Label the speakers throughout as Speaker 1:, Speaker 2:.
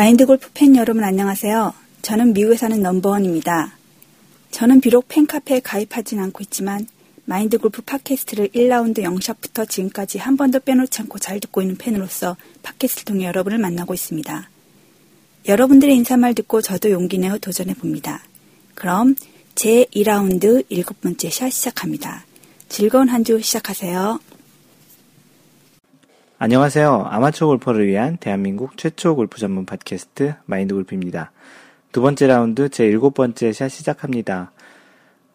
Speaker 1: 마인드 골프 팬 여러분 안녕하세요. 저는 미국에 사는 넘버원입니다. 저는 비록 팬카페에 가입하진 않고 있지만 마인드 골프 팟캐스트를 1라운드 영샷부터 지금까지 한 번도 빼놓지 않고 잘 듣고 있는 팬으로서 팟캐스트를 통해 여러분을 만나고 있습니다. 여러분들의 인사말 듣고 저도 용기 내어 도전해 봅니다. 그럼 제 2라운드 일곱 번째 샷 시작합니다. 즐거운 한 주 시작하세요.
Speaker 2: 안녕하세요. 아마추어 골퍼를 위한 대한민국 최초 골프 전문 팟캐스트 마인드 골프입니다. 두 번째 라운드 제 일곱 번째 샷 시작합니다.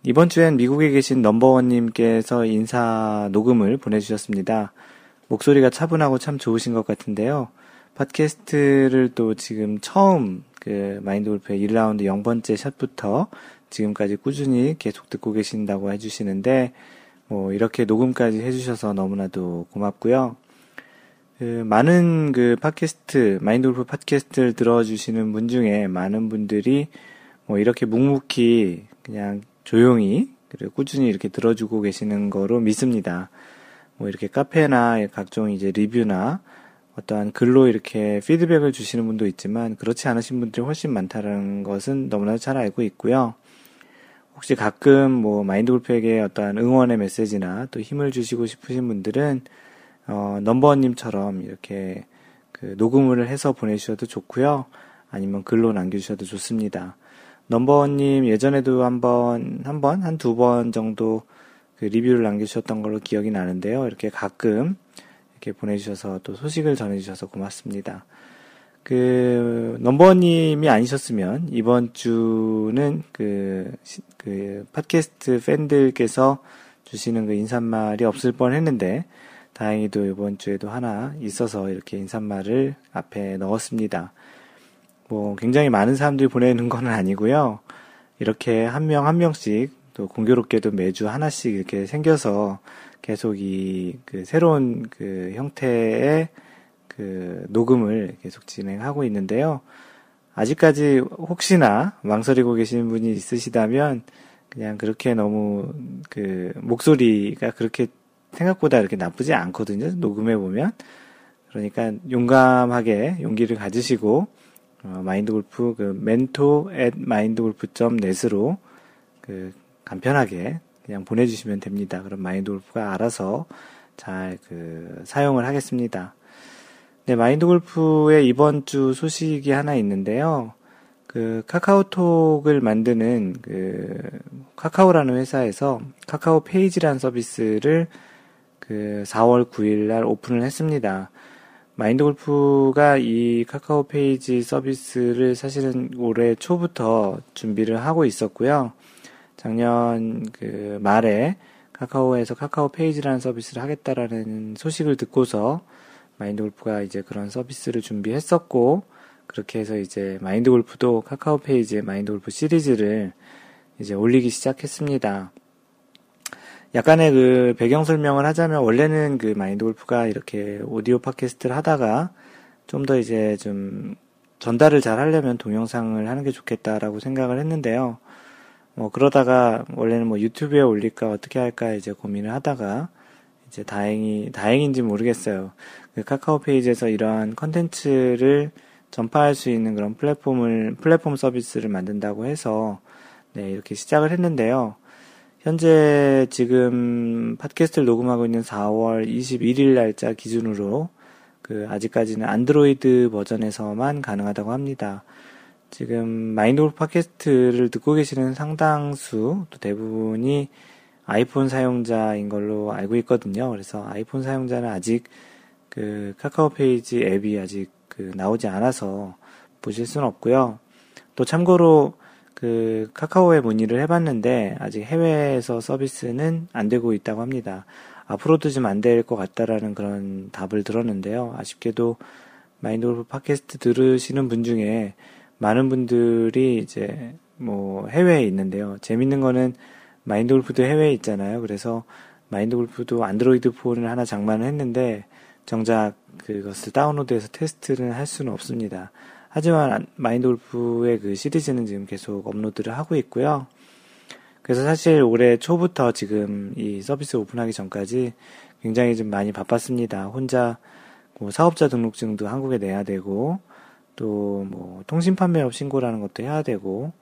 Speaker 2: 이번 주엔 미국에 계신 넘버원님께서 인사 녹음을 보내주셨습니다. 목소리가 차분하고 참 좋으신 것 같은데요. 팟캐스트를 또 지금 처음 그 마인드 골프의 1라운드 0번째 샷부터 지금까지 꾸준히 계속 듣고 계신다고 해주시는데, 뭐, 이렇게 녹음까지 해주셔서 너무나도 고맙고요. 그 많은 그 팟캐스트, 마인드 골프 팟캐스트를 들어주시는 분 중에 많은 분들이 뭐 이렇게 묵묵히 그냥 조용히 그리고 꾸준히 이렇게 들어주고 계시는 거로 믿습니다. 뭐 이렇게 카페나 각종 이제 리뷰나 어떠한 글로 이렇게 피드백을 주시는 분도 있지만 그렇지 않으신 분들이 훨씬 많다는 것은 너무나 잘 알고 있고요. 혹시 가끔 뭐 마인드 골프에게 어떠한 응원의 메시지나 또 힘을 주시고 싶으신 분들은 어, 넘버원님처럼 이렇게 그 녹음을 해서 보내주셔도 좋고요. 아니면 글로 남겨주셔도 좋습니다. 넘버원님 예전에도 한 번, 한 번, 한 두 번 정도 그 리뷰를 남겨주셨던 걸로 기억이 나는데요. 이렇게 가끔 이렇게 보내주셔서 또 소식을 전해주셔서 고맙습니다. 그, 넘버원님이 아니셨으면 이번 주는 그, 그, 팟캐스트 팬들께서 주시는 그 인사말이 없을 뻔 했는데, 다행히도 이번 주에도 하나 있어서 이렇게 인사말을 앞에 넣었습니다. 뭐 굉장히 많은 사람들이 보내는 건 아니고요. 이렇게 한 명 한 명씩 또 공교롭게도 매주 하나씩 이렇게 생겨서 계속 이 그 새로운 그 형태의 그 녹음을 계속 진행하고 있는데요. 아직까지 혹시나 망설이고 계시는 분이 있으시다면 그냥 그렇게 너무 그 목소리가 그렇게 생각보다 이렇게 나쁘지 않거든요. 녹음해 보면. 그러니까 용감하게 용기를 가지시고 어, 마인드 골프 그 멘토 at mindgolf.net으로 그 간편하게 그냥 보내주시면 됩니다. 그럼 마인드 골프가 알아서 잘 그 사용을 하겠습니다. 네, 마인드 골프의 이번 주 소식이 하나 있는데요. 그 카카오톡을 만드는 그 카카오라는 회사에서 카카오 페이지라는 서비스를 그 4월 9일 날 오픈을 했습니다. 마인드 골프가 이 카카오 페이지 서비스를 사실은 올해 초부터 준비를 하고 있었고요. 작년 그 말에 카카오에서 카카오 페이지라는 서비스를 하겠다라는 소식을 듣고서 마인드 골프가 이제 그런 서비스를 준비했었고, 그렇게 해서 이제 마인드 골프도 카카오 페이지에 마인드 골프 시리즈를 이제 올리기 시작했습니다. 약간의 그 배경 설명을 하자면 원래는 그 마인드 골프가 이렇게 오디오 팟캐스트를 하다가 좀 더 이제 좀 전달을 잘 하려면 동영상을 하는 게 좋겠다라고 생각을 했는데요. 뭐 그러다가 원래는 뭐 유튜브에 올릴까 어떻게 할까 이제 고민을 하다가 이제 다행히 다행인지 모르겠어요. 그 카카오 페이지에서 이러한 컨텐츠를 전파할 수 있는 그런 플랫폼을 플랫폼 서비스를 만든다고 해서 네 이렇게 시작을 했는데요. 현재 지금 팟캐스트를 녹음하고 있는 4월 21일 날짜 기준으로 그 아직까지는 안드로이드 버전에서만 가능하다고 합니다. 지금 마인드 골프 팟캐스트를 듣고 계시는 상당수 또 대부분이 아이폰 사용자인 걸로 알고 있거든요. 그래서 아이폰 사용자는 아직 그 카카오 페이지 앱이 아직 그 나오지 않아서 보실 수는 없고요. 또 참고로 그 카카오에 문의를 해봤는데 아직 해외에서 서비스는 안 되고 있다고 합니다. 앞으로도 좀 안 될 것 같다라는 그런 답을 들었는데요. 아쉽게도 마인드 골프 팟캐스트 들으시는 분 중에 많은 분들이 이제 뭐 해외에 있는데요. 재밌는 거는 마인드 골프도 해외에 있잖아요. 그래서 마인드 골프도 안드로이드 폰을 하나 장만을 했는데 정작 그것을 다운로드해서 테스트를 할 수는 없습니다. 하지만 마인드 골프의 그 시리즈는 지금 계속 업로드를 하고 있고요. 그래서 사실 올해 초부터 지금 이 서비스 오픈하기 전까지 굉장히 좀 많이 바빴습니다. 혼자 뭐 사업자 등록증도 한국에 내야 되고 또 뭐 통신 판매업 신고라는 것도 해야 되고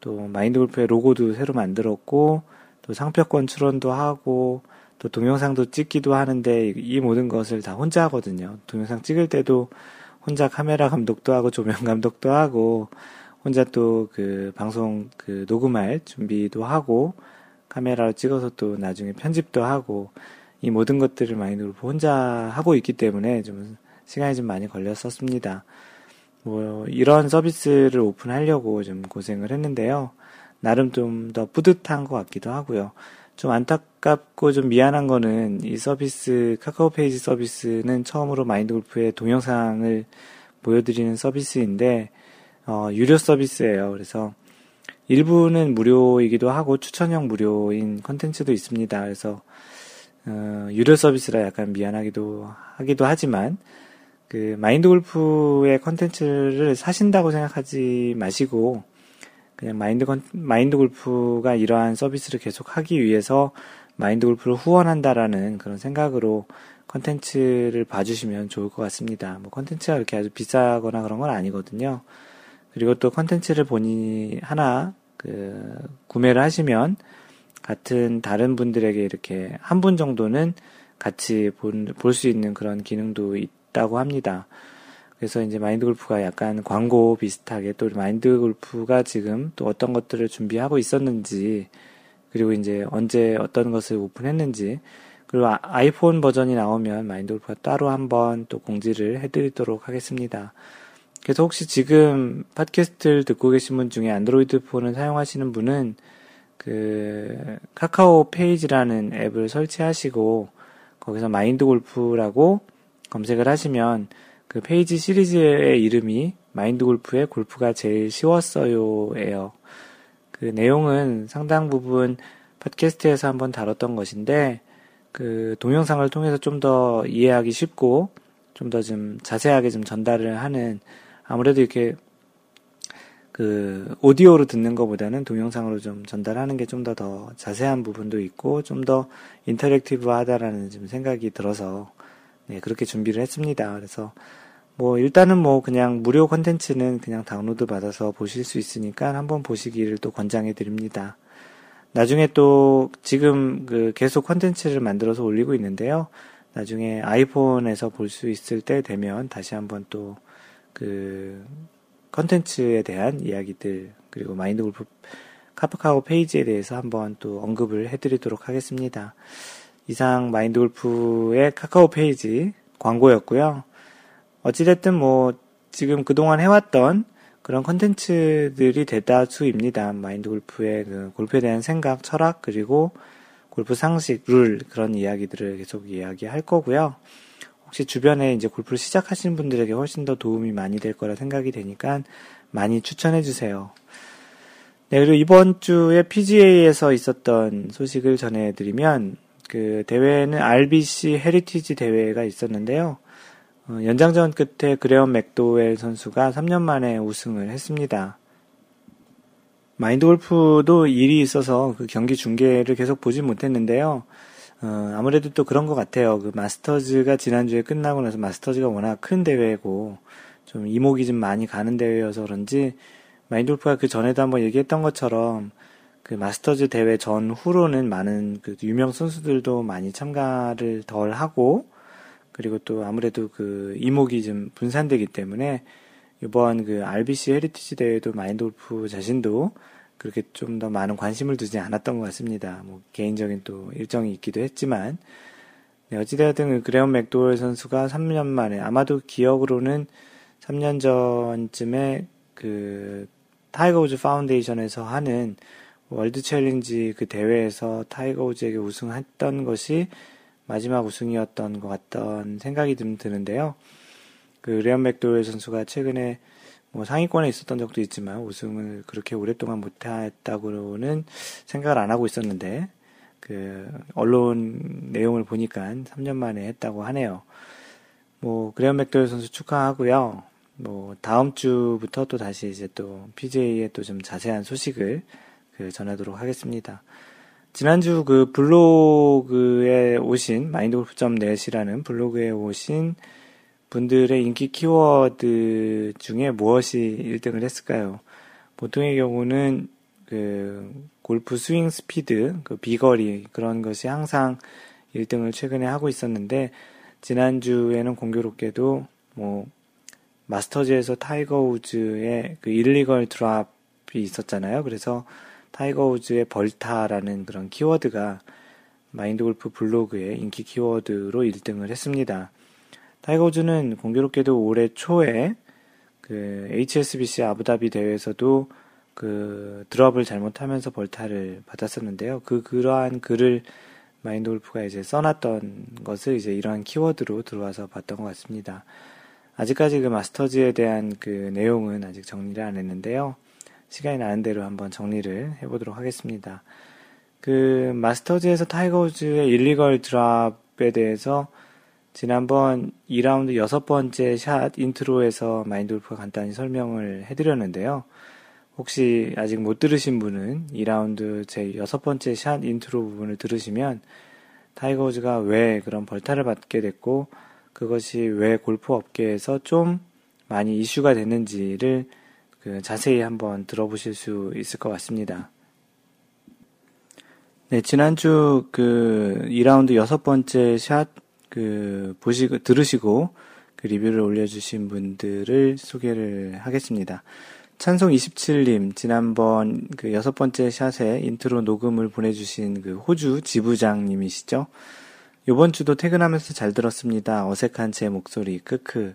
Speaker 2: 또 마인드 골프의 로고도 새로 만들었고 또 상표권 출원도 하고 또 동영상도 찍기도 하는데 이 모든 것을 다 혼자 하거든요. 동영상 찍을 때도 혼자 카메라 감독도 하고 조명 감독도 하고 혼자 또 그 방송 그 녹음할 준비도 하고 카메라로 찍어서 또 나중에 편집도 하고 이 모든 것들을 마인드 골프 혼자 하고 있기 때문에 좀 시간이 좀 많이 걸렸었습니다. 뭐 이런 서비스를 오픈하려고 좀 고생을 했는데요. 나름 좀 더 뿌듯한 것 같기도 하고요. 좀 안타깝고 좀 미안한 거는 이 서비스 카카오 페이지 서비스는 처음으로 마인드 골프의 동영상을 보여드리는 서비스인데 어, 유료 서비스예요. 그래서 일부는 무료이기도 하고 추천형 무료인 컨텐츠도 있습니다. 그래서 어, 유료 서비스라 약간 미안하기도 하기도 하지만 그 마인드 골프의 컨텐츠를 사신다고 생각하지 마시고 그냥 마인드 건, 마인드 골프가 이러한 서비스를 계속 하기 위해서 마인드 골프를 후원한다라는 그런 생각으로 컨텐츠를 봐주시면 좋을 것 같습니다. 뭐 컨텐츠가 그렇게 아주 비싸거나 그런 건 아니거든요. 그리고 또 컨텐츠를 본인이 하나 그 구매를 하시면 같은 다른 분들에게 이렇게 한 분 정도는 같이 볼 수 있는 그런 기능도 있다고 합니다. 그래서 이제 마인드 골프가 약간 광고 비슷하게 또 마인드 골프가 지금 또 어떤 것들을 준비하고 있었는지 그리고 이제 언제 어떤 것을 오픈했는지 그리고 아, 아이폰 버전이 나오면 마인드 골프가 따로 한번 또 공지를 해드리도록 하겠습니다. 그래서 혹시 지금 팟캐스트를 듣고 계신 분 중에 안드로이드 폰을 사용하시는 분은 그 카카오 페이지라는 앱을 설치하시고 거기서 마인드 골프라고 검색을 하시면 그 페이지 시리즈의 이름이 마인드 골프의 골프가 제일 쉬웠어요예요. 그 내용은 상당 부분 팟캐스트에서 한번 다뤘던 것인데 그 동영상을 통해서 좀 더 이해하기 쉽고 좀 더좀 자세하게 좀 전달을 하는 아무래도 이렇게 그 오디오로 듣는 것보다는 동영상으로 좀 전달하는 게 좀 더더 자세한 부분도 있고 좀 더 interactive하다라는 좀 생각이 들어서 네, 그렇게 준비를 했습니다. 그래서 뭐 일단은 뭐 그냥 무료 컨텐츠는 그냥 다운로드 받아서 보실 수 있으니까 한번 보시기를 또 권장해 드립니다. 나중에 또 지금 그 계속 컨텐츠를 만들어서 올리고 있는데요. 나중에 아이폰에서 볼 수 있을 때 되면 다시 한번 또 그 컨텐츠에 대한 이야기들 그리고 마인드 골프 카카오 페이지에 대해서 한번 또 언급을 해드리도록 하겠습니다. 이상 마인드 골프의 카카오 페이지 광고였고요. 어찌됐든 뭐 지금 그동안 해왔던 그런 컨텐츠들이 대다수입니다. 마인드 골프의 그 골프에 대한 생각, 철학, 그리고 골프 상식, 룰, 그런 이야기들을 계속 이야기할 거고요. 혹시 주변에 이제 골프를 시작하시는 분들에게 훨씬 더 도움이 많이 될 거라 생각이 되니까 많이 추천해 주세요. 네, 그리고 이번 주에 PGA에서 있었던 소식을 전해드리면, 그 대회는 RBC 헤리티지 대회가 있었는데요. 어, 연장전 끝에 그레엄 맥도웰 선수가 3년 만에 우승을 했습니다. 마인드 골프도 일이 있어서 그 경기 중계를 계속 보지 못했는데요. 어, 아무래도 또 그런 것 같아요. 그 마스터즈가 지난주에 끝나고 나서 마스터즈가 워낙 큰 대회고 좀 이목이 좀 많이 가는 대회여서 그런지 마인드 골프가 그 전에도 한번 얘기했던 것처럼 그 마스터즈 대회 전후로는 많은 그 유명 선수들도 많이 참가를 덜 하고 그리고 또 아무래도 그 이목이 좀 분산되기 때문에 이번 그 RBC 헤리티지 대회도 마인드 골프 자신도 그렇게 좀 더 많은 관심을 두지 않았던 것 같습니다. 뭐 개인적인 또 일정이 있기도 했지만 네, 어찌되었든 그 그레엄 맥도웰 선수가 3년 만에 아마도 기억으로는 3년 전쯤에 그 타이거 우즈 파운데이션에서 하는 월드 챌린지 그 대회에서 타이거 우즈에게 우승했던 것이 마지막 우승이었던 것 같던 생각이 좀 드는데요. 그레엄 맥도웰 선수가 최근에 뭐 상위권에 있었던 적도 있지만 우승을 그렇게 오랫동안 못했다고는 생각을 안 하고 있었는데 그 언론 내용을 보니까 3년 만에 했다고 하네요. 뭐 그레온 맥도웰 선수 축하하고요. 뭐 다음 주부터 또 다시 이제 또 PJ의 또 좀 자세한 소식을 그 전하도록 하겠습니다. 지난주 그 블로그에 오신 마인드골프.net이라는 블로그에 오신 분들의 인기 키워드 중에 무엇이 1등을 했을까요? 보통의 경우는 그 골프 스윙 스피드, 그 비거리 그런 것이 항상 1등을 최근에 하고 있었는데 지난주에는 공교롭게도 뭐 마스터즈에서 타이거 우즈의 그 illegal drop이 있었잖아요. 그래서 타이거 우즈의 벌타라는 그런 키워드가 마인드 골프 블로그의 인기 키워드로 1등을 했습니다. 타이거 우즈는 공교롭게도 올해 초에 그 HSBC 아부다비 대회에서도 그 드롭을 잘못하면서 벌타를 받았었는데요. 그 그러한 글을 마인드 골프가 이제 써놨던 것을 이제 이러한 키워드로 들어와서 봤던 것 같습니다. 아직까지 그 마스터즈에 대한 그 내용은 아직 정리를 안 했는데요. 시간이 나는 대로 한번 정리를 해보도록 하겠습니다. 그 마스터즈에서 타이거 우즈의 illegal drop에 대해서 지난번 2라운드 여섯 번째 샷 인트로에서 마인드 골프가 간단히 설명을 해드렸는데요. 혹시 아직 못 들으신 분은 2라운드 제 여섯 번째 샷 인트로 부분을 들으시면 타이거 우즈가 왜 그런 벌타를 받게 됐고 그것이 왜 골프 업계에서 좀 많이 이슈가 됐는지를 그 자세히 한번 들어보실 수 있을 것 같습니다. 네, 지난주 그 2라운드 여섯 번째 샷 그 보시고 들으시고 그 리뷰를 올려주신 분들을 소개를 하겠습니다. 찬송 27님, 지난번 그 여섯 번째 샷에 인트로 녹음을 보내주신 그 호주 지부장님이시죠? 요번 주도 퇴근하면서 잘 들었습니다. 어색한 제 목소리, 크크.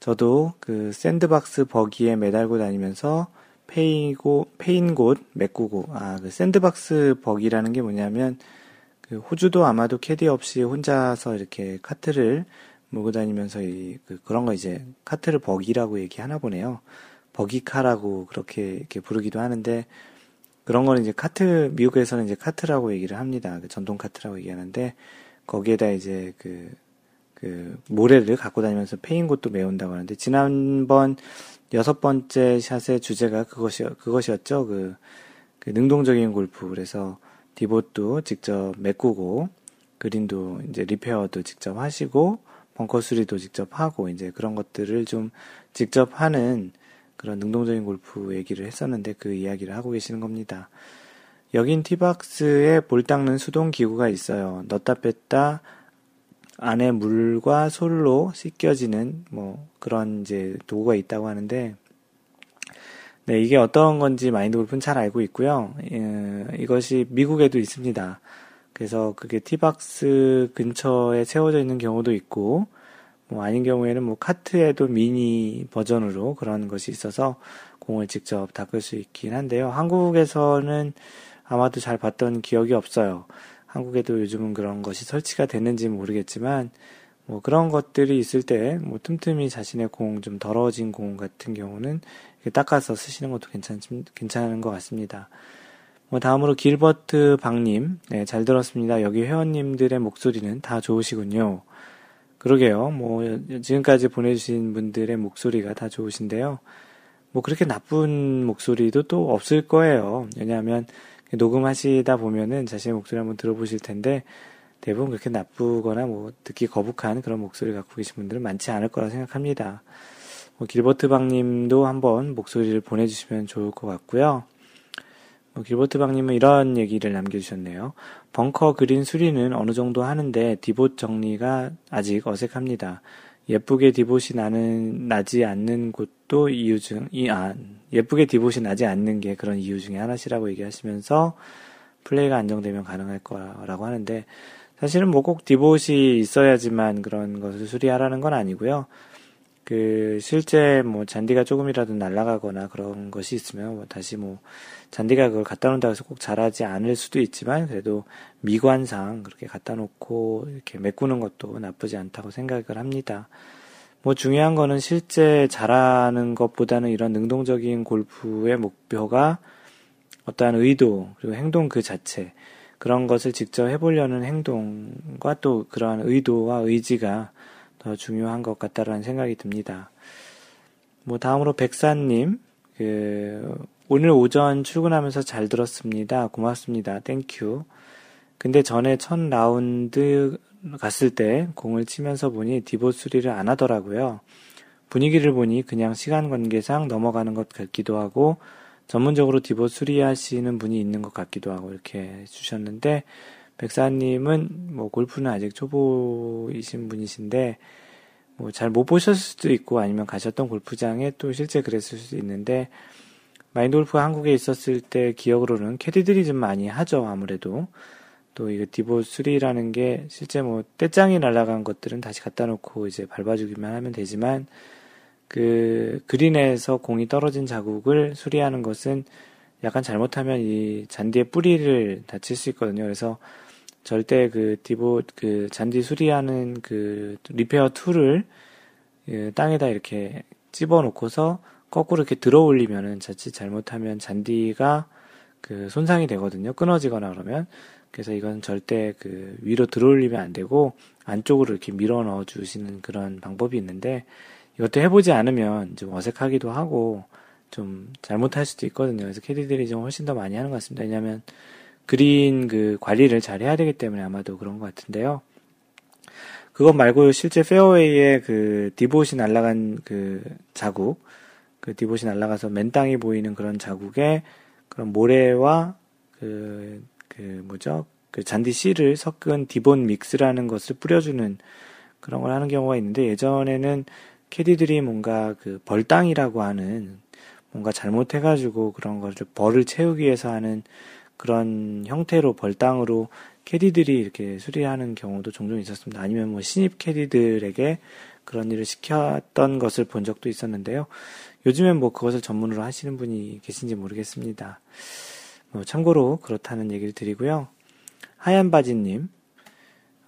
Speaker 2: 저도 그 sandbox buggy에 매달고 다니면서 페이고, 페인 곳 메꾸고, 아, 그 sandbox buggy라는 게 뭐냐면, 그 호주도 아마도 캐디 없이 혼자서 이렇게 카트를 몰고 다니면서 이, 그, 그런 거 이제 카트를 buggy라고 얘기하나 보네요. 버기카라고 그렇게 이렇게 부르기도 하는데 그런 거는 이제 카트 미국에서는 이제 카트라고 얘기를 합니다. 그 전동 카트라고 얘기하는데 거기에다 이제 그, 그 모래를 갖고 다니면서 페인 곳도 메운다고 하는데 지난번 여섯 번째 샷의 주제가 그것이 그것이었죠. 그, 그 능동적인 골프 그래서 디봇도 직접 메꾸고 그린도 이제 repair도 직접 하시고 벙커 수리도 직접 하고 이제 그런 것들을 좀 직접 하는 그런 능동적인 골프 얘기를 했었는데 그 이야기를 하고 계시는 겁니다. 여긴 티박스에 볼 닦는 수동 기구가 있어요. 넣다 뺐다 안에 물과 솔로 씻겨지는 뭐 그런 이제 도구가 있다고 하는데 네, 이게 어떤 건지 마인드 골프는 잘 알고 있고요. 예, 이것이 미국에도 있습니다. 그래서 그게 티박스 근처에 세워져 있는 경우도 있고 뭐 아닌 경우에는 뭐 카트에도 미니 버전으로 그런 것이 있어서 공을 직접 닦을 수 있긴 한데요. 한국에서는 아마도 잘 봤던 기억이 없어요. 한국에도 요즘은 그런 것이 설치가 됐는지 모르겠지만 뭐 그런 것들이 있을 때 뭐 틈틈이 자신의 공 좀 더러워진 공 같은 경우는 닦아서 쓰시는 것도 괜찮 괜찮은 것 같습니다. 뭐 다음으로 길버트 박님, 네, 잘 들었습니다. 여기 회원님들의 목소리는 다 좋으시군요. 그러게요. 뭐, 지금까지 보내주신 분들의 목소리가 다 좋으신데요. 뭐, 그렇게 나쁜 목소리도 또 없을 거예요. 왜냐하면, 녹음하시다 보면은 자신의 목소리 한번 들어보실 텐데, 대부분 그렇게 나쁘거나 뭐, 듣기 거북한 그런 목소리 갖고 계신 분들은 많지 않을 거라 생각합니다. 뭐, 길버트 방님도 한번 목소리를 보내주시면 좋을 것 같고요. 뭐 길버트 방님은 이런 얘기를 남겨주셨네요. 벙커 그린 수리는 어느 정도 하는데 디봇 정리가 아직 어색합니다. 예쁘게 디봇이 나는 나지 않는 곳도 이유 중 이 아 예쁘게 디봇이 나지 않는 게 그런 이유 중에 하나시라고 얘기하시면서 플레이가 안정되면 가능할 거라고 하는데 사실은 뭐 꼭 디봇이 있어야지만 그런 것을 수리하라는 건 아니고요. 그 실제 뭐 잔디가 조금이라도 날아가거나 그런 것이 있으면 뭐 다시 뭐 잔디가 그걸 갖다 놓는다고 해서 꼭 자라지 않을 수도 있지만 그래도 미관상 그렇게 갖다 놓고 이렇게 메꾸는 것도 나쁘지 않다고 생각을 합니다. 뭐 중요한 거는 실제 자라는 것보다는 이런 능동적인 골프의 목표가 어떠한 의도 그리고 행동 그 자체 그런 것을 직접 해보려는 행동과 또 그러한 의도와 의지가 더 중요한 것 같다라는 생각이 듭니다. 뭐 다음으로 백사님 그 오늘 오전 출근하면서 잘 들었습니다. 고맙습니다. Thank you. 근데 전에 첫 라운드 갔을 때 공을 치면서 보니 디봇 수리를 안 하더라고요. 분위기를 보니 그냥 시간 관계상 넘어가는 것 같기도 하고 전문적으로 디봇 수리하시는 분이 있는 것 같기도 하고 이렇게 주셨는데 백사님은 뭐 골프는 아직 초보이신 분이신데 뭐 잘 못 보셨을 수도 있고 아니면 가셨던 골프장에 또 실제 그랬을 수도 있는데 마인드 골프가 한국에 있었을 때 기억으로는 캐디들이 좀 많이 하죠 아무래도 또 이거 디봇 수리라는 게 실제 뭐 뗏장이 날아간 것들은 다시 갖다 놓고 이제 밟아주기만 하면 되지만 그 그린에서 공이 떨어진 자국을 수리하는 것은 약간 잘못하면 이 잔디의 뿌리를 다칠 수 있거든요. 그래서 절대 그 디봇 그 잔디 수리하는 그 repair tool을 그 땅에다 이렇게 집어 놓고서 거꾸로 이렇게 들어 올리면은 자칫 잘못하면 잔디가 그 손상이 되거든요. 끊어지거나 그러면 그래서 이건 절대 그 위로 들어 올리면 안 되고 안쪽으로 이렇게 밀어 넣어 주시는 그런 방법이 있는데 이것도 해보지 않으면 좀 어색하기도 하고 좀 잘못할 수도 있거든요. 그래서 캐디들이 좀 훨씬 더 많이 하는 것 같습니다. 왜냐하면 그린 그 관리를 잘 해야 되기 때문에 아마도 그런 것 같은데요. 그것 말고 실제 페어웨이에 그 디봇이 날아간 그 자국, 그 디봇이 날아가서 맨 땅이 보이는 그런 자국에 그런 모래와 그, 그 뭐죠? 그 잔디 씨를 섞은 디본 믹스라는 것을 뿌려주는 그런 걸 하는 경우가 있는데 예전에는 캐디들이 뭔가 그 벌땅이라고 하는 뭔가 잘못해가지고 그런 거를 벌을 채우기 위해서 하는 그런 형태로 벌땅으로 캐디들이 이렇게 수리하는 경우도 종종 있었습니다. 아니면 뭐 신입 캐디들에게 그런 일을 시켰던 것을 본 적도 있었는데요. 요즘엔 뭐 그것을 전문으로 하시는 분이 계신지 모르겠습니다. 뭐 참고로 그렇다는 얘기를 드리고요. 하얀 바지님,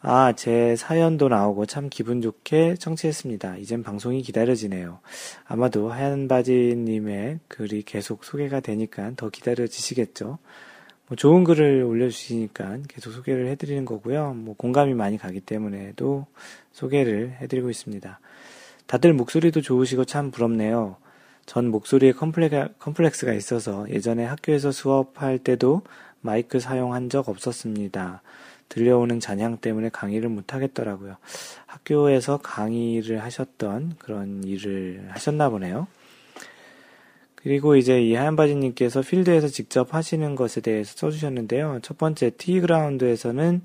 Speaker 2: 아, 제 사연도 나오고 참 기분 좋게 청취했습니다. 이젠 방송이 기다려지네요. 아마도 하얀 바지님의 글이 계속 소개가 되니까 더 기다려지시겠죠. 뭐 좋은 글을 올려주시니까 계속 소개를 해드리는 거고요. 뭐 공감이 많이 가기 때문에도 소개를 해드리고 있습니다. 다들 목소리도 좋으시고 참 부럽네요. 전 목소리에 컴플렉스가 있어서 예전에 학교에서 수업할 때도 마이크 사용한 적 없었습니다. 들려오는 잔향 때문에 강의를 못 하겠더라고요. 학교에서 강의를 하셨던 그런 일을 하셨나 보네요. 그리고 이제 이 하얀바지님께서 필드에서 직접 하시는 것에 대해서 써주셨는데요. 첫 번째, 티그라운드에서는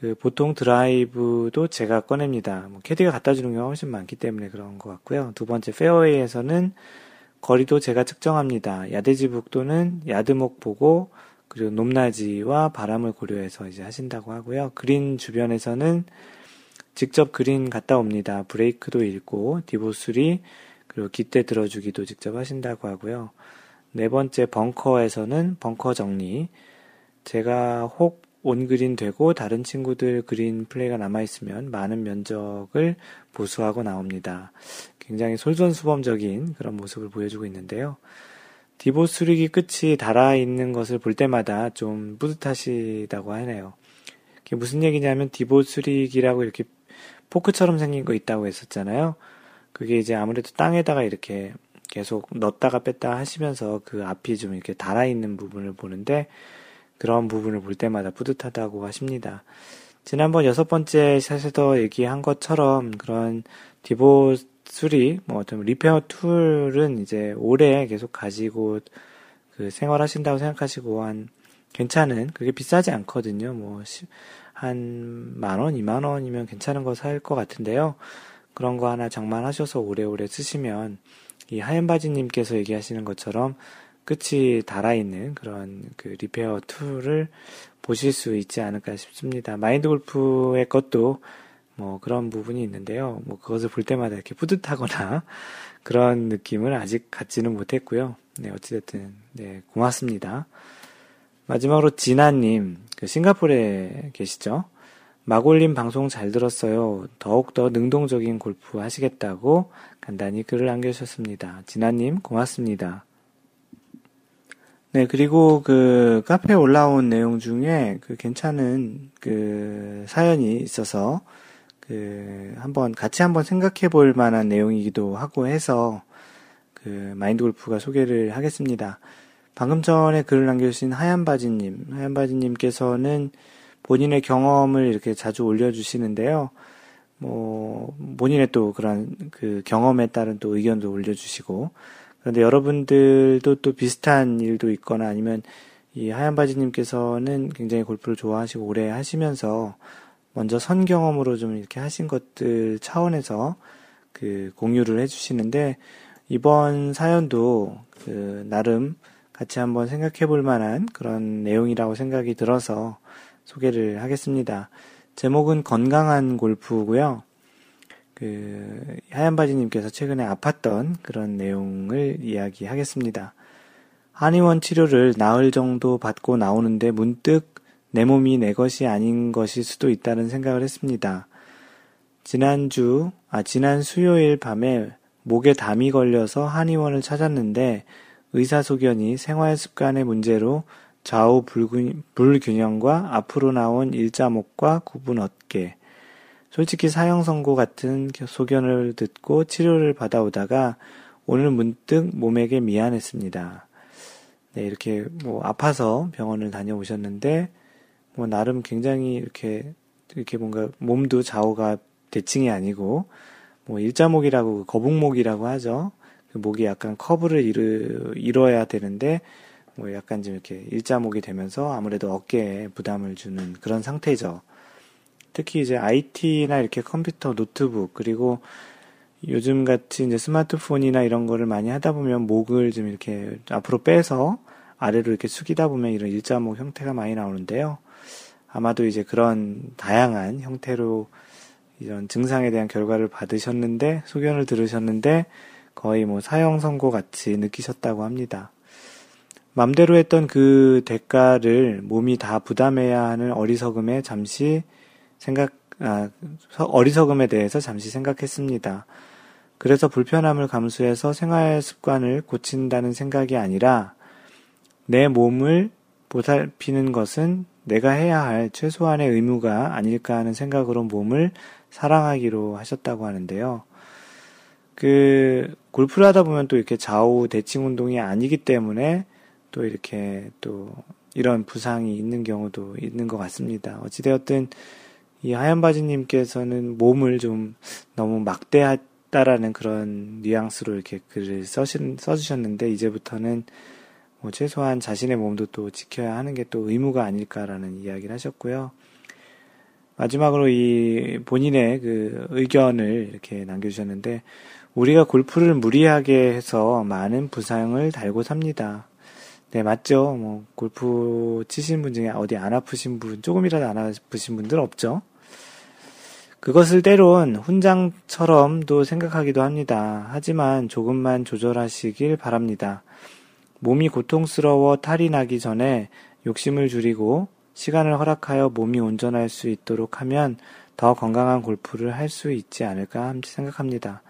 Speaker 2: 그 보통 드라이브도 제가 꺼냅니다. 뭐 캐디가 갖다 주는 경우가 훨씬 많기 때문에 그런 것 같고요. 두 번째, 페어웨이에서는 거리도 제가 측정합니다. 야대지 북도는 야드목 보고 그리고 높낮이와 바람을 고려해서 이제 하신다고 하고요. 그린 주변에서는 직접 그린 갔다 옵니다. 브레이크도 읽고 디보수리 그리고 깃대 들어주기도 직접 하신다고 하고요. 네 번째 벙커에서는 벙커 정리. 제가 혹 온그린 되고 다른 친구들 그린 플레이가 남아있으면 많은 면적을 보수하고 나옵니다. 굉장히 솔선수범적인 그런 모습을 보여주고 있는데요. 디보 수리기 끝이 달아있는 것을 볼 때마다 좀 뿌듯하시다고 하네요. 그게 무슨 얘기냐면 디보 수리기라고 이렇게 포크처럼 생긴 거 있다고 했었잖아요. 그게 이제 아무래도 땅에다가 이렇게 계속 넣었다가 뺐다 하시면서 그 앞이 좀 이렇게 달아있는 부분을 보는데 그런 부분을 볼 때마다 뿌듯하다고 하십니다. 지난번 여섯 번째 샷에서 얘기한 것처럼 그런 디봇 수리, 뭐 어떤 repair tool은 이제 오래 계속 가지고 그 생활하신다고 생각하시고 한 괜찮은 그게 비싸지 않거든요. 뭐 한 만 원, 이만 원이면 괜찮은 거 살 것 같은데요. 그런 거 하나 장만하셔서 오래오래 쓰시면 이 하얀 바지님께서 얘기하시는 것처럼 끝이 닳아있는 그런 그 repair tool을 보실 수 있지 않을까 싶습니다. 마인드 골프의 것도 뭐 그런 부분이 있는데요. 뭐 그것을 볼 때마다 이렇게 뿌듯하거나 그런 느낌을 아직 갖지는 못했고요. 네, 어찌됐든, 네, 고맙습니다. 마지막으로 진아님, 그 싱가포르에 계시죠? 마골님 방송 잘 들었어요. 더욱더 능동적인 골프 하시겠다고 간단히 글을 남겨주셨습니다. 진아님, 고맙습니다. 네, 그리고 그 카페에 올라온 내용 중에 그 괜찮은 그 사연이 있어서 그 한번 같이 한번 생각해 볼 만한 내용이기도 하고 해서 그 마인드 골프가 소개를 하겠습니다. 방금 전에 글을 남겨주신 하얀바지님, 하얀바지님께서는 본인의 경험을 이렇게 자주 올려주시는데요. 뭐, 본인의 또 그런 그 경험에 따른 또 의견도 올려주시고, 그런데 여러분들도 또 비슷한 일도 있거나 아니면 이 하얀 바지님께서는 굉장히 골프를 좋아하시고 오래 하시면서 먼저 선 경험으로 좀 이렇게 하신 것들 차원에서 그 공유를 해주시는데 이번 사연도 그 나름 같이 한번 생각해 볼 만한 그런 내용이라고 생각이 들어서 소개를 하겠습니다. 제목은 건강한 골프고요. 그 하얀 바지님께서 최근에 아팠던 그런 내용을 이야기하겠습니다. 한의원 치료를 나흘 정도 받고 나오는데 문득 내 몸이 내 것이 아닌 것일 수도 있다는 생각을 했습니다. 지난주, 아, 지난 수요일 밤에 목에 담이 걸려서 한의원을 찾았는데 의사소견이 생활 습관의 문제로 좌우 불균형과 앞으로 나온 일자목과 구분 어깨, 솔직히 사형 선고 같은 소견을 듣고 치료를 받아오다가 오늘 문득 몸에게 미안했습니다. 네, 이렇게 뭐 아파서 병원을 다녀오셨는데 뭐 나름 굉장히 이렇게 이렇게 뭔가 몸도 좌우가 대칭이 아니고 뭐 일자목이라고 그 거북목이라고 하죠. 그 목이 약간 커브를 이루, 이뤄야 되는데 뭐 약간 좀 이렇게 일자목이 되면서 아무래도 어깨에 부담을 주는 그런 상태죠. 특히 이제 IT나 이렇게 컴퓨터, 노트북, 그리고 요즘 같이 이제 스마트폰이나 이런 거를 많이 하다 보면 목을 좀 이렇게 앞으로 빼서 아래로 이렇게 숙이다 보면 이런 일자목 형태가 많이 나오는데요. 아마도 이제 그런 다양한 형태로 이런 증상에 대한 결과를 받으셨는데, 소견을 들으셨는데, 거의 뭐 사형 선고 같이 느끼셨다고 합니다. 맘대로 했던 그 대가를 몸이 다 부담해야 하는 어리석음에 잠시 생각, 아, 어리석음에 대해서 잠시 생각했습니다. 그래서 불편함을 감수해서 생활 습관을 고친다는 생각이 아니라 내 몸을 보살피는 것은 내가 해야 할 최소한의 의무가 아닐까 하는 생각으로 몸을 사랑하기로 하셨다고 하는데요. 그, 골프를 하다 보면 또 이렇게 좌우 대칭 운동이 아니기 때문에 또 이렇게 또 이런 부상이 있는 경우도 있는 것 같습니다. 어찌되었든 이 하얀 바지님께서는 몸을 좀 너무 막대했다라는 그런 뉘앙스로 이렇게 글을 써신, 써주셨는데, 이제부터는 뭐 최소한 자신의 몸도 또 지켜야 하는 게 또 의무가 아닐까라는 이야기를 하셨고요. 마지막으로 이 본인의 그 의견을 이렇게 남겨주셨는데, 우리가 골프를 무리하게 해서 많은 부상을 달고 삽니다. 네, 맞죠. 뭐, 골프 치신 분 중에 어디 안 아프신 분, 조금이라도 안 아프신 분들 없죠? 그것을 때론 훈장처럼도 생각하기도 합니다. 하지만 조금만 조절하시길 바랍니다. 몸이 고통스러워 탈이 나기 전에 욕심을 줄이고 시간을 허락하여 몸이 온전할 수 있도록 하면 더 건강한 골프를 할 수 있지 않을까 생각합니다.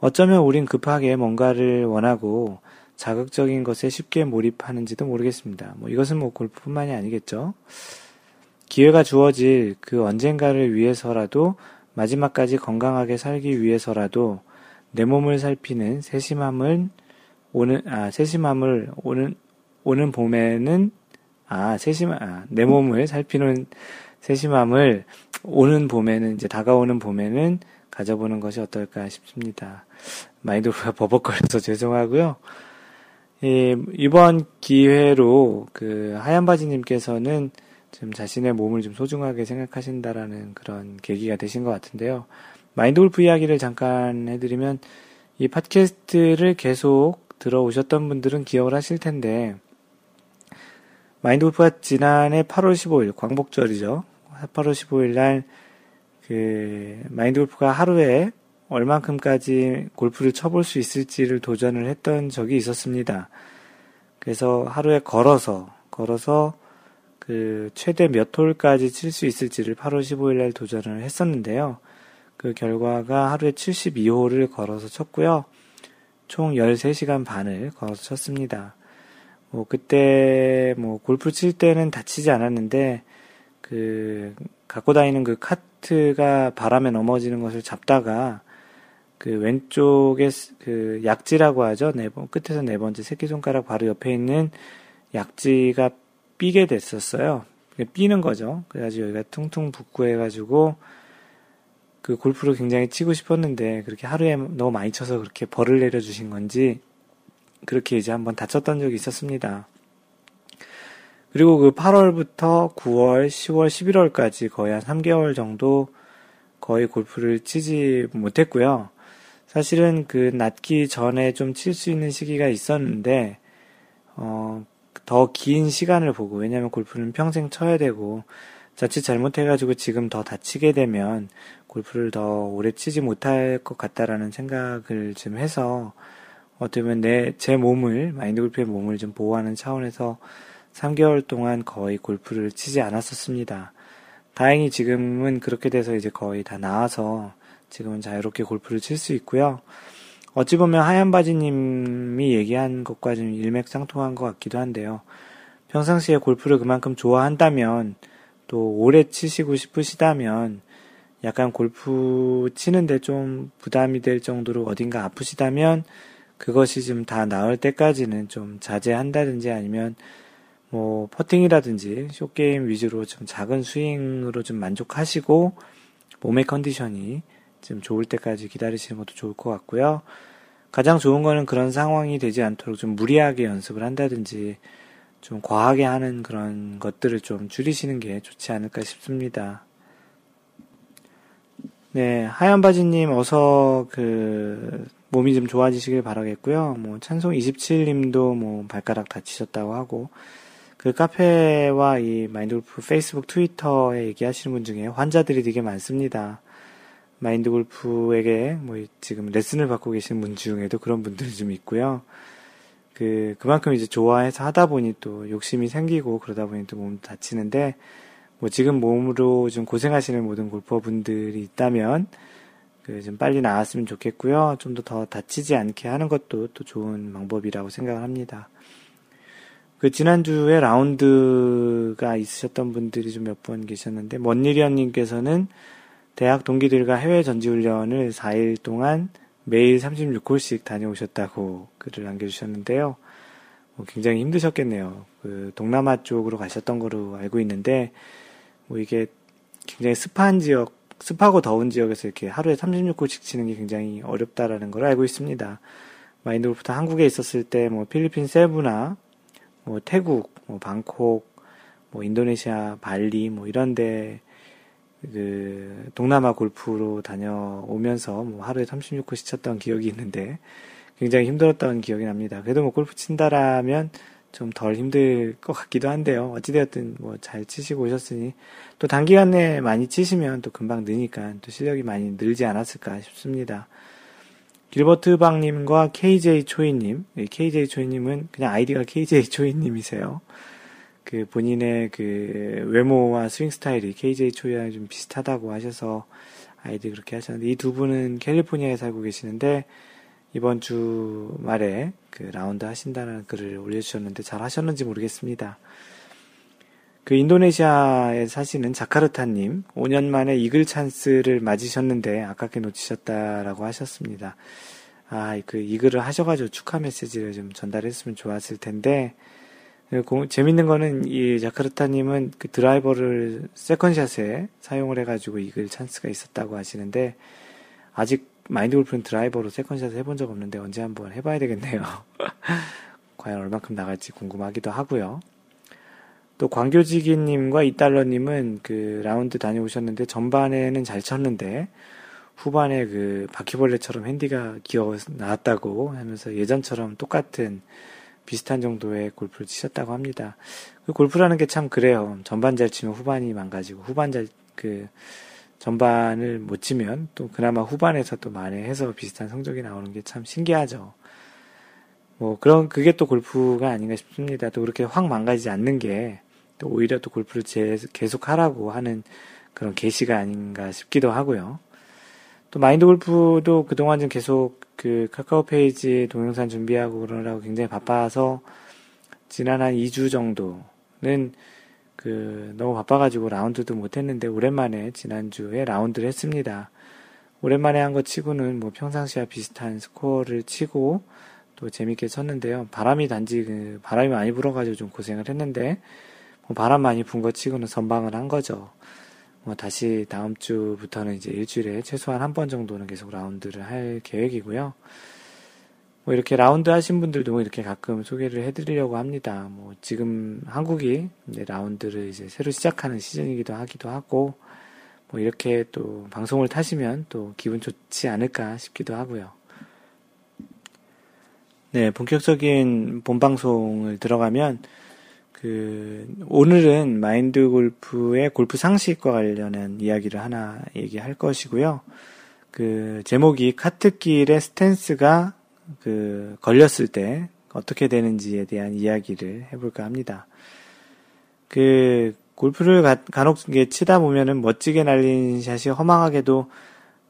Speaker 2: 어쩌면 우린 급하게 뭔가를 원하고 자극적인 것에 쉽게 몰입하는지도 모르겠습니다. 뭐 이것은 뭐 골프뿐만이 아니겠죠. 기회가 주어질 그 언젠가를 위해서라도 마지막까지 건강하게 살기 위해서라도 내 몸을 살피는 세심함을 오는 아 세심함을 오는 오는 봄에는 아 세심 아내 몸을 살피는 세심함을 오는 봄에는 이제 다가오는 봄에는 가져보는 것이 어떨까 싶습니다. 마인드가 버벅거려서 죄송하고요. 예, 이번 기회로 그 하얀 바지님께서는 좀 자신의 몸을 좀 소중하게 생각하신다라는 그런 계기가 되신 것 같은데요. 마인드 골프 이야기를 잠깐 해드리면 이 팟캐스트를 계속 들어오셨던 분들은 기억을 하실 텐데 마인드 골프가 지난해 8월 15일 광복절이죠. 8월 15일 날 그 마인드 골프가 하루에 얼만큼까지 골프를 쳐볼 수 있을지를 도전을 했던 적이 있었습니다. 그래서 하루에 걸어서 걸어서 그 최대 몇 홀까지 칠 수 있을지를 8월 15일 날 도전을 했었는데요. 그 결과가 하루에 72홀을 걸어서 쳤고요. 총 13시간 반을 걸어서 쳤습니다. 뭐 그때 뭐 골프 칠 때는 다치지 않았는데 그 갖고 다니는 그 카트가 바람에 넘어지는 것을 잡다가 그 왼쪽에 그 약지라고 하죠. 네 번, 끝에서 네 번째 새끼손가락 바로 옆에 있는 약지가 삐게 됐었어요. 삐는 거죠. 그래가지고 여기가 퉁퉁 붓고 해가지고 그 골프를 굉장히 치고 싶었는데 그렇게 하루에 너무 많이 쳐서 그렇게 벌을 내려주신 건지 그렇게 이제 한번 다쳤던 적이 있었습니다. 그리고 그 8월부터 9월, 10월, 11월까지 거의 한 3개월 정도 거의 골프를 치지 못했고요. 사실은 그 낫기 전에 좀 칠 수 있는 시기가 있었는데, 어, 더 긴 시간을 보고, 왜냐면 골프는 평생 쳐야 되고, 자칫 잘못해가지고 지금 더 다치게 되면 골프를 더 오래 치지 못할 것 같다라는 생각을 좀 해서 어떻게 보면 내, 제 몸을, 마인드 골프의 몸을 좀 보호하는 차원에서 3개월 동안 거의 골프를 치지 않았었습니다. 다행히 지금은 그렇게 돼서 이제 거의 다 나아서 지금은 자유롭게 골프를 칠 수 있고요. 어찌 보면 하얀 바지님이 얘기한 것과 좀 일맥상통한 것 같기도 한데요. 평상시에 골프를 그만큼 좋아한다면 또 오래 치시고 싶으시다면 약간 골프 치는데 좀 부담이 될 정도로 어딘가 아프시다면 그것이 좀 다 나을 때까지는 좀 자제한다든지 아니면 뭐 퍼팅이라든지 쇼게임 위주로 좀 작은 스윙으로 좀 만족하시고 몸의 컨디션이 좀 좋을 때까지 기다리시는 것도 좋을 것 같고요. 가장 좋은 거는 그런 상황이 되지 않도록 좀 무리하게 연습을 한다든지 좀 과하게 하는 그런 것들을 좀 줄이시는 게 좋지 않을까 싶습니다. 네, 하얀 바지님 어서 그 몸이 좀 좋아지시길 바라겠고요. 뭐 찬송 27님도 뭐 발가락 다치셨다고 하고 그 카페와 이 마인드골프 페이스북 트위터에 얘기하시는 분 중에 환자들이 되게 많습니다. 마인드 골프에게 뭐 지금 레슨을 받고 계시는 분 중에도 그런 분들이 좀 있고요. 그 그만큼 이제 좋아해서 하다 보니 또 욕심이 생기고 그러다 보니 또 몸 다치는데 뭐 지금 몸으로 좀 고생하시는 모든 골퍼분들이 있다면 그 좀 빨리 나았으면 좋겠고요. 좀 더 더 다치지 않게 하는 것도 또 좋은 방법이라고 생각을 합니다. 그 지난주에 라운드가 있으셨던 분들이 좀몇번 계셨는데 먼니리언님께서는 대학 동기들과 해외 전지훈련을 4일 동안 매일 36홀씩 다녀오셨다고 글을 남겨주셨는데요. 뭐 굉장히 힘드셨겠네요. 그 동남아 쪽으로 가셨던 거로 알고 있는데 뭐 이게 굉장히 습한 지역, 습하고 더운 지역에서 이렇게 하루에 36홀씩 치는 게 굉장히 어렵다라는 걸 알고 있습니다. 마인드 골프도 한국에 있었을 때 뭐 필리핀 세부나 뭐 태국, 뭐 방콕, 뭐 인도네시아, 발리 뭐 이런 데 그 동남아 골프로 다녀오면서 뭐 하루에 36호씩 쳤던 기억이 있는데 굉장히 힘들었던 기억이 납니다. 그래도 뭐 골프 친다라면 좀 덜 힘들 것 같기도 한데요. 어찌되었든 뭐 잘 치시고 오셨으니 또 단기간 내에 많이 치시면 또 금방 느니까 또 실력이 많이 늘지 않았을까 싶습니다. 길버트 방님과 KJ 초이님, KJ 초이님은 그냥 아이디가 KJ 초이님이세요. 그 본인의 그 외모와 스윙 스타일이 KJ 초이랑 좀 비슷하다고 하셔서 아이디 그렇게 하셨는데 이 두 분은 캘리포니아에 살고 계시는데 이번 주 말에 그 라운드 하신다는 글을 올려주셨는데 잘 하셨는지 모르겠습니다. 그 인도네시아에 사시는 자카르타님, 5년 만에 이글 찬스를 맞으셨는데 아깝게 놓치셨다라고 하셨습니다. 아, 그 이글을 하셔가지고 축하 메시지를 좀 전달했으면 좋았을 텐데, 그 재밌는 거는 이 자카르타님은 그 드라이버를 second shot에 사용을 해가지고 이글 찬스가 있었다고 하시는데, 아직 마인드 골프는 드라이버로 second shot을 해본 적 없는데 언제 한번 해봐야 되겠네요. 과연 얼만큼 나갈지 궁금하기도 하고요. 또 광교지기님과 이달러님은 그 라운드 다녀오셨는데 전반에는 잘 쳤는데 후반에 그 바퀴벌레처럼 핸디가 기어 나왔다고 하면서 예전처럼 똑같은 비슷한 정도의 골프를 치셨다고 합니다. 그 골프라는 게 참 그래요. 전반 잘 치면 후반이 망가지고 후반 잘 그 전반을 못 치면 또 그나마 후반에서 또 만회해서 비슷한 성적이 나오는 게 참 신기하죠. 뭐 그런 그게 또 골프가 아닌가 싶습니다. 또 그렇게 확 망가지지 않는 게 또 오히려 또 골프를 계속 하라고 하는 그런 계시가 아닌가 싶기도 하고요. 또 마인드 골프도 그동안 좀 계속 그 카카오 페이지 동영상 준비하고 그러느라고 굉장히 바빠서 지난 한 2주 정도는 그 너무 바빠가지고 라운드도 못했는데 오랜만에 지난주에 라운드를 했습니다. 오랜만에 한 거 치고는 뭐 평상시와 비슷한 스코어를 치고 또 재밌게 쳤는데요. 바람이 단지 그 바람이 많이 불어가지고 좀 고생을 했는데 뭐 바람 많이 분 거 치고는 선방을 한 거죠. 뭐 다시 다음 주부터는 이제 일주일에 최소한 한 번 정도는 계속 라운드를 할 계획이고요. 뭐 이렇게 라운드 하신 분들도 이렇게 가끔 소개를 해드리려고 합니다. 뭐 지금 한국이 이제 라운드를 이제 새로 시작하는 시즌이기도 하기도 하고 뭐 이렇게 또 방송을 타시면 또 기분 좋지 않을까 싶기도 하고요. 네, 본격적인 본방송을 들어가면 그 오늘은 마인드 골프의 골프 상식과 관련한 이야기를 하나 얘기할 것이고요. 그 제목이 카트길의 스탠스가 그 걸렸을 때 어떻게 되는지에 대한 이야기를 해볼까 합니다. 그 골프를 가, 간혹 치다 보면은 멋지게 날린 샷이 허망하게도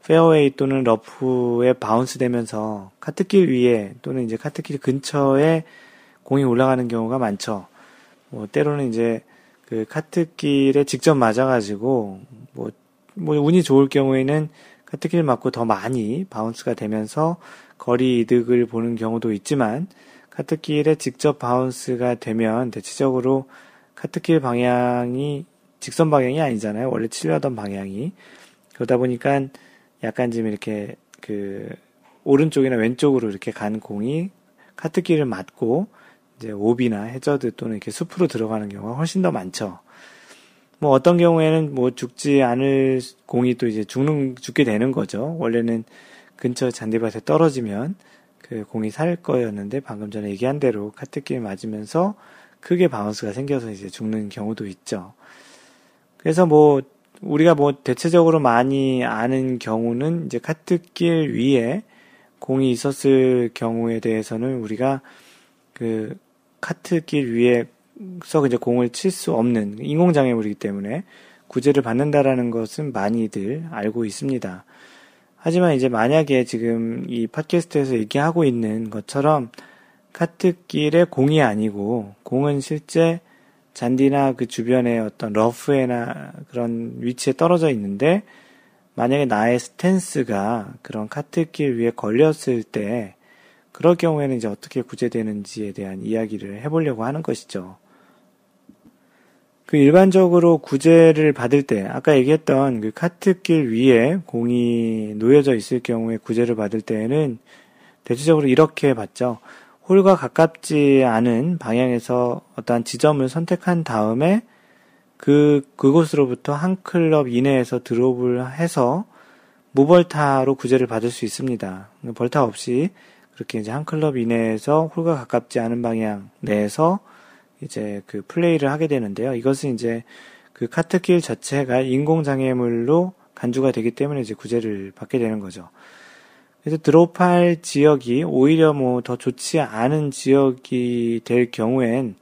Speaker 2: 페어웨이 또는 러프에 바운스 되면서 카트길 위에 또는 이제 카트길 근처에 공이 올라가는 경우가 많죠. 뭐 때로는 이제 그 카트길에 직접 맞아가지고 뭐, 뭐 운이 좋을 경우에는 카트길 맞고 더 많이 바운스가 되면서 거리 이득을 보는 경우도 있지만 카트길에 직접 바운스가 되면 대체적으로 카트길 방향이 직선 방향이 아니잖아요. 원래 치려던 방향이. 그러다 보니까 약간 좀 이렇게 그 오른쪽이나 왼쪽으로 이렇게 간 공이 카트길을 맞고 이제 오비나 해저드 또는 이렇게 숲으로 들어가는 경우가 훨씬 더 많죠. 뭐 어떤 경우에는 뭐 죽지 않을 공이 또 이제 죽는 죽게 되는 거죠. 원래는 근처 잔디밭에 떨어지면 그 공이 살 거였는데 방금 전에 얘기한 대로 카트길 맞으면서 크게 바운스가 생겨서 이제 죽는 경우도 있죠. 그래서 뭐 우리가 뭐 대체적으로 많이 아는 경우는 이제 카트길 위에 공이 있었을 경우에 대해서는 우리가 그 카트길 위에서 이제 공을 칠 수 없는 인공장애물이기 때문에 구제를 받는다라는 것은 많이들 알고 있습니다. 하지만 이제 만약에 지금 이 팟캐스트에서 얘기하고 있는 것처럼 카트길에 공이 아니고 공은 실제 잔디나 그 주변에 어떤 러프에나 그런 위치에 떨어져 있는데 만약에 나의 스탠스가 그런 카트길 위에 걸렸을 때 그럴 경우에는 이제 어떻게 구제되는지에 대한 이야기를 해보려고 하는 것이죠. 그 일반적으로 구제를 받을 때 아까 얘기했던 그 카트길 위에 공이 놓여져 있을 경우에 구제를 받을 때에는 대체적으로 이렇게 받죠. 홀과 가깝지 않은 방향에서 어떠한 지점을 선택한 다음에 그, 그곳으로부터 한 클럽 이내에서 드롭을 해서 무벌타로 구제를 받을 수 있습니다. 벌타 없이 그렇게 이제 한 클럽 이내에서 홀과 가깝지 않은 방향 내에서 이제 그 플레이를 하게 되는데요. 이것은 이제 그 카트길 자체가 인공장애물로 간주가 되기 때문에 이제 구제를 받게 되는 거죠. 그래서 드롭할 지역이 오히려 뭐 더 좋지 않은 지역이 될 경우엔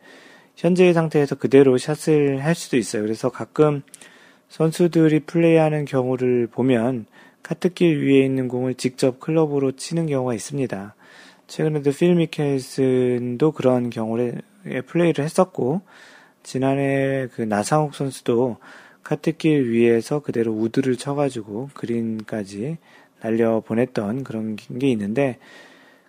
Speaker 2: 현재의 상태에서 그대로 샷을 할 수도 있어요. 그래서 가끔 선수들이 플레이하는 경우를 보면 카트길 위에 있는 공을 직접 클럽으로 치는 경우가 있습니다. 최근에도 필 미켈슨도 그런 경우에 플레이를 했었고, 지난해 그 나상욱 선수도 카트길 위에서 그대로 우드를 쳐가지고 그린까지 날려 보냈던 그런 게 있는데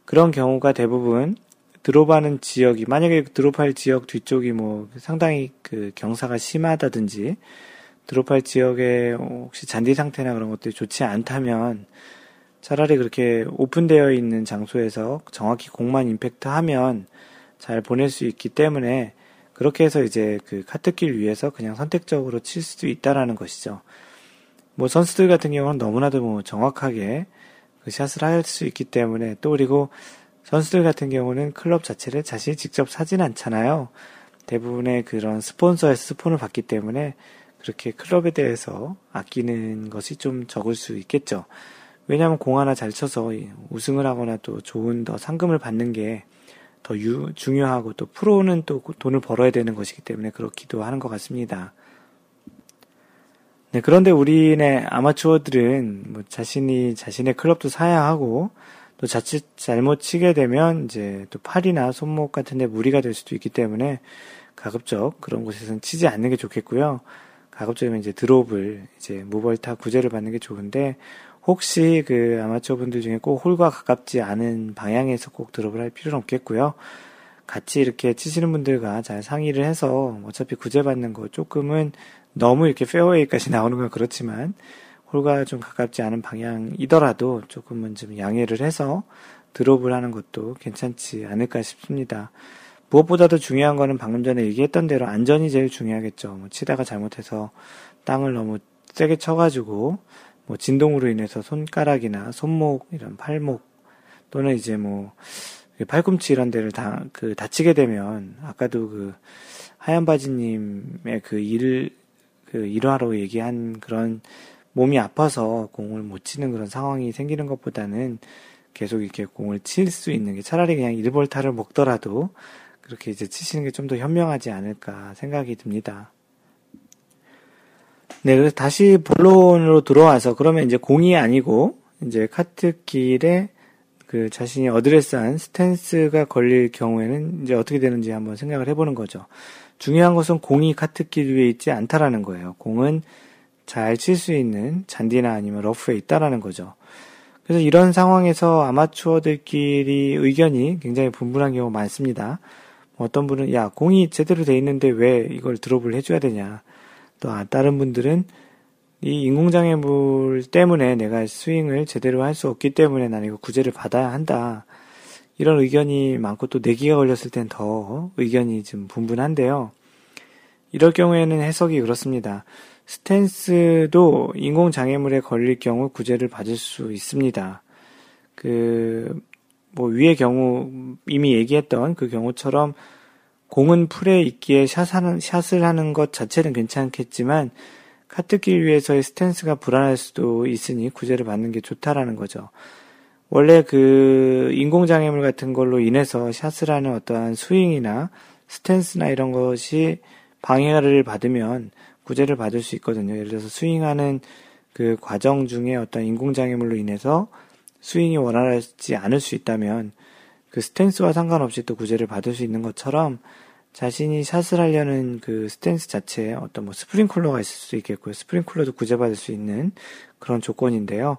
Speaker 2: 그런 경우가 대부분 드롭하는 지역이 만약에 드롭할 지역 뒤쪽이 뭐 상당히 그 경사가 심하다든지 드롭할 지역에 혹시 잔디 상태나 그런 것들이 좋지 않다면 차라리 그렇게 오픈되어 있는 장소에서 정확히 공만 임팩트 하면 잘 보낼 수 있기 때문에 그렇게 해서 이제 그 카트길 위에서 그냥 선택적으로 칠수 있다라는 것이죠. 뭐 선수들 같은 경우는 너무나도 뭐 정확하게 그 샷을 할 수 있기 때문에 또 그리고 선수들 같은 경우는 클럽 자체를 자신이 직접 사진 않잖아요. 대부분의 그런 스폰서에서 스폰을 받기 때문에 그렇게 클럽에 대해서 아끼는 것이 좀 적을 수 있겠죠. 왜냐하면 공 하나 잘 쳐서 우승을 하거나 또 좋은 더 상금을 받는 게 더 중요하고 또 프로는 또 돈을 벌어야 되는 것이기 때문에 그렇기도 하는 것 같습니다. 네, 그런데 우리네 아마추어들은 뭐 자신이 자신의 클럽도 사야 하고 또 자칫 잘못 치게 되면 이제 또 팔이나 손목 같은 데 무리가 될 수도 있기 때문에 가급적 그런 곳에서는 치지 않는 게 좋겠고요. 가급적이면 이제 드롭을 이제 무벌타 구제를 받는 게 좋은데 혹시 그 아마추어 분들 중에 꼭 홀과 가깝지 않은 방향에서 꼭 드롭을 할 필요는 없겠고요. 같이 이렇게 치시는 분들과 잘 상의를 해서 어차피 구제받는 거 조금은 너무 이렇게 페어웨이까지 나오는 건 그렇지만 홀과 좀 가깝지 않은 방향이더라도 조금은 좀 양해를 해서 드롭을 하는 것도 괜찮지 않을까 싶습니다. 무엇보다도 중요한 거는 방금 전에 얘기했던 대로 안전이 제일 중요하겠죠. 뭐 치다가 잘못해서 땅을 너무 세게 쳐가지고 뭐 진동으로 인해서 손가락이나 손목 이런 팔목 또는 이제 뭐 팔꿈치 이런 데를 다 그 다치게 되면 아까도 그 하얀 바지님의 그 일을 그 일화로 얘기한 그런 몸이 아파서 공을 못 치는 그런 상황이 생기는 것보다는 계속 이렇게 공을 칠 수 있는 게 차라리 그냥 일벌타를 먹더라도 그렇게 이제 치시는 게 좀 더 현명하지 않을까 생각이 듭니다. 네, 그래서 다시 본론으로 들어와서 그러면 이제 공이 아니고 이제 카트길에 그 자신이 어드레스한 스탠스가 걸릴 경우에는 이제 어떻게 되는지 한번 생각을 해보는 거죠. 중요한 것은 공이 카트길 위에 있지 않다라는 거예요. 공은 잘 칠 수 있는 잔디나 아니면 러프에 있다라는 거죠. 그래서 이런 상황에서 아마추어들끼리 의견이 굉장히 분분한 경우가 많습니다. 어떤 분은 야 공이 제대로 돼 있는데 왜 이걸 드롭을 해줘야 되냐. 또 아, 다른 분들은 이 인공장애물 때문에 내가 스윙을 제대로 할 수 없기 때문에 나는 이거 구제를 받아야 한다. 이런 의견이 많고 또 내기가 걸렸을 땐 더 의견이 좀 분분한데요. 이럴 경우에는 해석이 그렇습니다. 스탠스도 인공장애물에 걸릴 경우 구제를 받을 수 있습니다. 그, 뭐 위의 경우 이미 얘기했던 그 경우처럼 공은 풀에 있기에 샷하는, 샷을 하는 것 자체는 괜찮겠지만 카트길 위에서의 스탠스가 불안할 수도 있으니 구제를 받는 게 좋다라는 거죠. 원래 그 인공장애물 같은 걸로 인해서 샷을 하는 어떠한 스윙이나 스탠스나 이런 것이 방해를 받으면 구제를 받을 수 있거든요. 예를 들어서 스윙하는 그 과정 중에 어떤 인공장애물로 인해서 스윙이 원활하지 않을 수 있다면 그 스탠스와 상관없이 또 구제를 받을 수 있는 것처럼 자신이 샷을 하려는 그 스탠스 자체에 어떤 뭐 스프링쿨러가 있을 수 있겠고요. 스프링쿨러도 구제받을 수 있는 그런 조건인데요.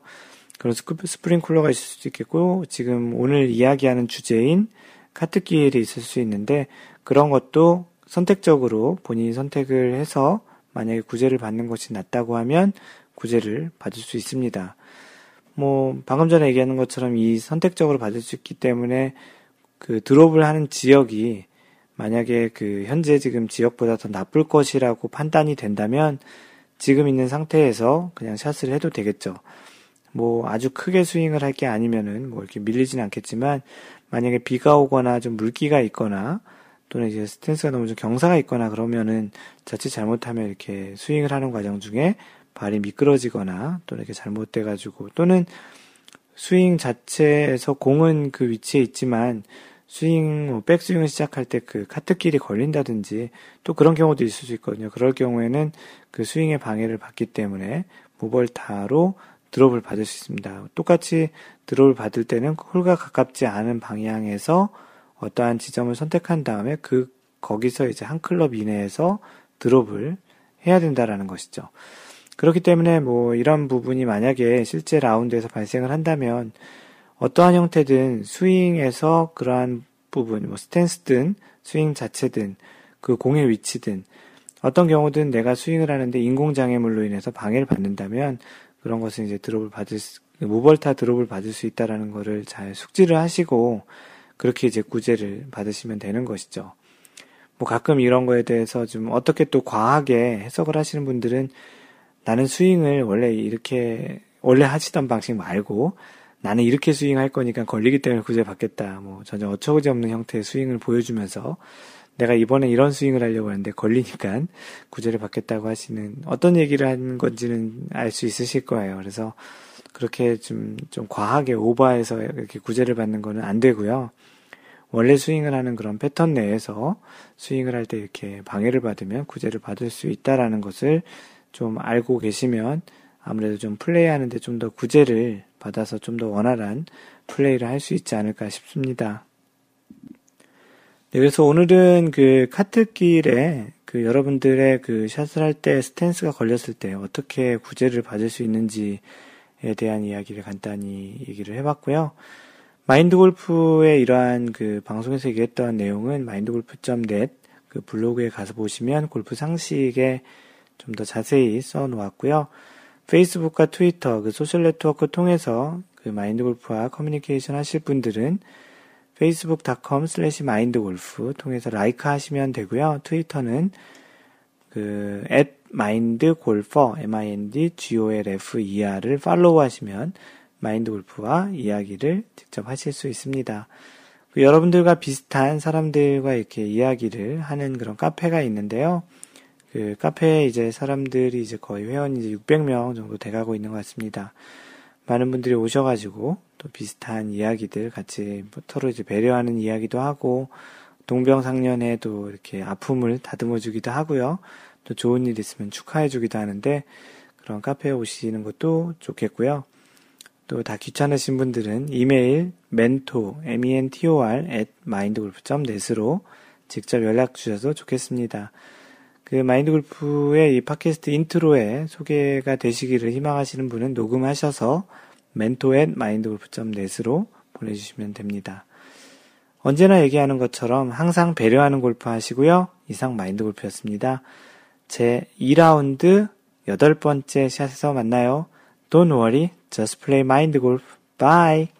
Speaker 2: 그런 스프링쿨러가 있을 수도 있겠고, 지금 오늘 이야기하는 주제인 카트길이 있을 수 있는데, 그런 것도 선택적으로 본인이 선택을 해서 만약에 구제를 받는 것이 낫다고 하면 구제를 받을 수 있습니다. 뭐 방금 전에 얘기하는 것처럼 이 선택적으로 받을 수 있기 때문에 그 드롭을 하는 지역이 만약에 그 현재 지금 지역보다 더 나쁠 것이라고 판단이 된다면 지금 있는 상태에서 그냥 샷을 해도 되겠죠. 뭐 아주 크게 스윙을 할 게 아니면은 뭐 이렇게 밀리진 않겠지만 만약에 비가 오거나 좀 물기가 있거나 또는 이제 스탠스가 너무 좀 경사가 있거나 그러면은 자칫 잘못하면 이렇게 스윙을 하는 과정 중에 발이 미끄러지거나 또 이렇게 잘못돼 가지고 또는 스윙 자체에서 공은 그 위치에 있지만 스윙, 뭐 백스윙을 시작할 때 그 카트길이 걸린다든지 또 그런 경우도 있을 수 있거든요. 그럴 경우에는 그 스윙의 방해를 받기 때문에 무벌타로 드롭을 받을 수 있습니다. 똑같이 드롭을 받을 때는 홀과 가깝지 않은 방향에서 어떠한 지점을 선택한 다음에 그 거기서 이제 한 클럽 이내에서 드롭을 해야 된다라는 것이죠. 그렇기 때문에 뭐 이런 부분이 만약에 실제 라운드에서 발생을 한다면 어떠한 형태든 스윙에서 그러한 부분, 뭐 스탠스든 스윙 자체든 그 공의 위치든 어떤 경우든 내가 스윙을 하는데 인공장애물로 인해서 방해를 받는다면 그런 것은 이제 드롭을 받을 수, 무벌타 드롭을 받을 수 있다라는 거를 잘 숙지를 하시고 그렇게 이제 구제를 받으시면 되는 것이죠. 뭐 가끔 이런 거에 대해서 좀 어떻게 또 과하게 해석을 하시는 분들은 나는 스윙을 원래 이렇게 원래 하시던 방식 말고 나는 이렇게 스윙할 거니까 걸리기 때문에 구제 받겠다. 뭐 전혀 어처구니 없는 형태의 스윙을 보여주면서 내가 이번에 이런 스윙을 하려고 하는데 걸리니까 구제를 받겠다고 하시는 어떤 얘기를 하는 건지는 알 수 있으실 거예요. 그래서 그렇게 좀, 좀 과하게 오버해서 이렇게 구제를 받는 거는 안 되고요. 원래 스윙을 하는 그런 패턴 내에서 스윙을 할 때 이렇게 방해를 받으면 구제를 받을 수 있다라는 것을 좀 알고 계시면 아무래도 좀 플레이 하는데 좀 더 구제를 받아서 좀 더 원활한 플레이를 할 수 있지 않을까 싶습니다. 네, 그래서 오늘은 그 카트길에 그 여러분들의 그 샷을 할 때 스탠스가 걸렸을 때 어떻게 구제를 받을 수 있는지에 대한 이야기를 간단히 얘기를 해봤고요. 마인드 골프의 이러한 그 방송에서 얘기했던 내용은 마인드 골프.net 그 블로그에 가서 보시면 골프 상식에 좀 더 자세히 써 놓았고요. 페이스북과 트위터 그 소셜 네트워크 통해서 그 마인드 골프와 커뮤니케이션 하실 분들은 facebook.com slash mindgolf 통해서 like 하시면 되고요. 트위터는 그 at mindgolfer m-i-n-d-g-o-l-f-e-r을 팔로우 하시면 마인드 골프와 이야기를 직접 하실 수 있습니다. 그 여러분들과 비슷한 사람들과 이렇게 이야기를 하는 그런 카페가 있는데요. 그 카페에 이제 사람들이 이제 거의 회원이 이제 600명 정도 돼가고 있는 것 같습니다. 많은 분들이 오셔가지고 또 비슷한 이야기들 같이 서로 이제 배려하는 이야기도 하고 동병상련에도 이렇게 아픔을 다듬어 주기도 하고요. 또 좋은 일 있으면 축하해 주기도 하는데 그런 카페에 오시는 것도 좋겠고요. 또 다 귀찮으신 분들은 이메일 mentor, m-e-n-t-o-r at mindgolf.net으로 직접 연락 주셔도 좋겠습니다. 그 마인드 골프의 이 팟캐스트 인트로에 소개가 되시기를 희망하시는 분은 녹음하셔서 at mindgolf.net으로 보내주시면 됩니다. 언제나 얘기하는 것처럼 항상 배려하는 골프 하시고요. 이상 마인드 골프였습니다. 제 2라운드 여덟 번째 샷에서 만나요. Don't worry, just play mind golf. Bye!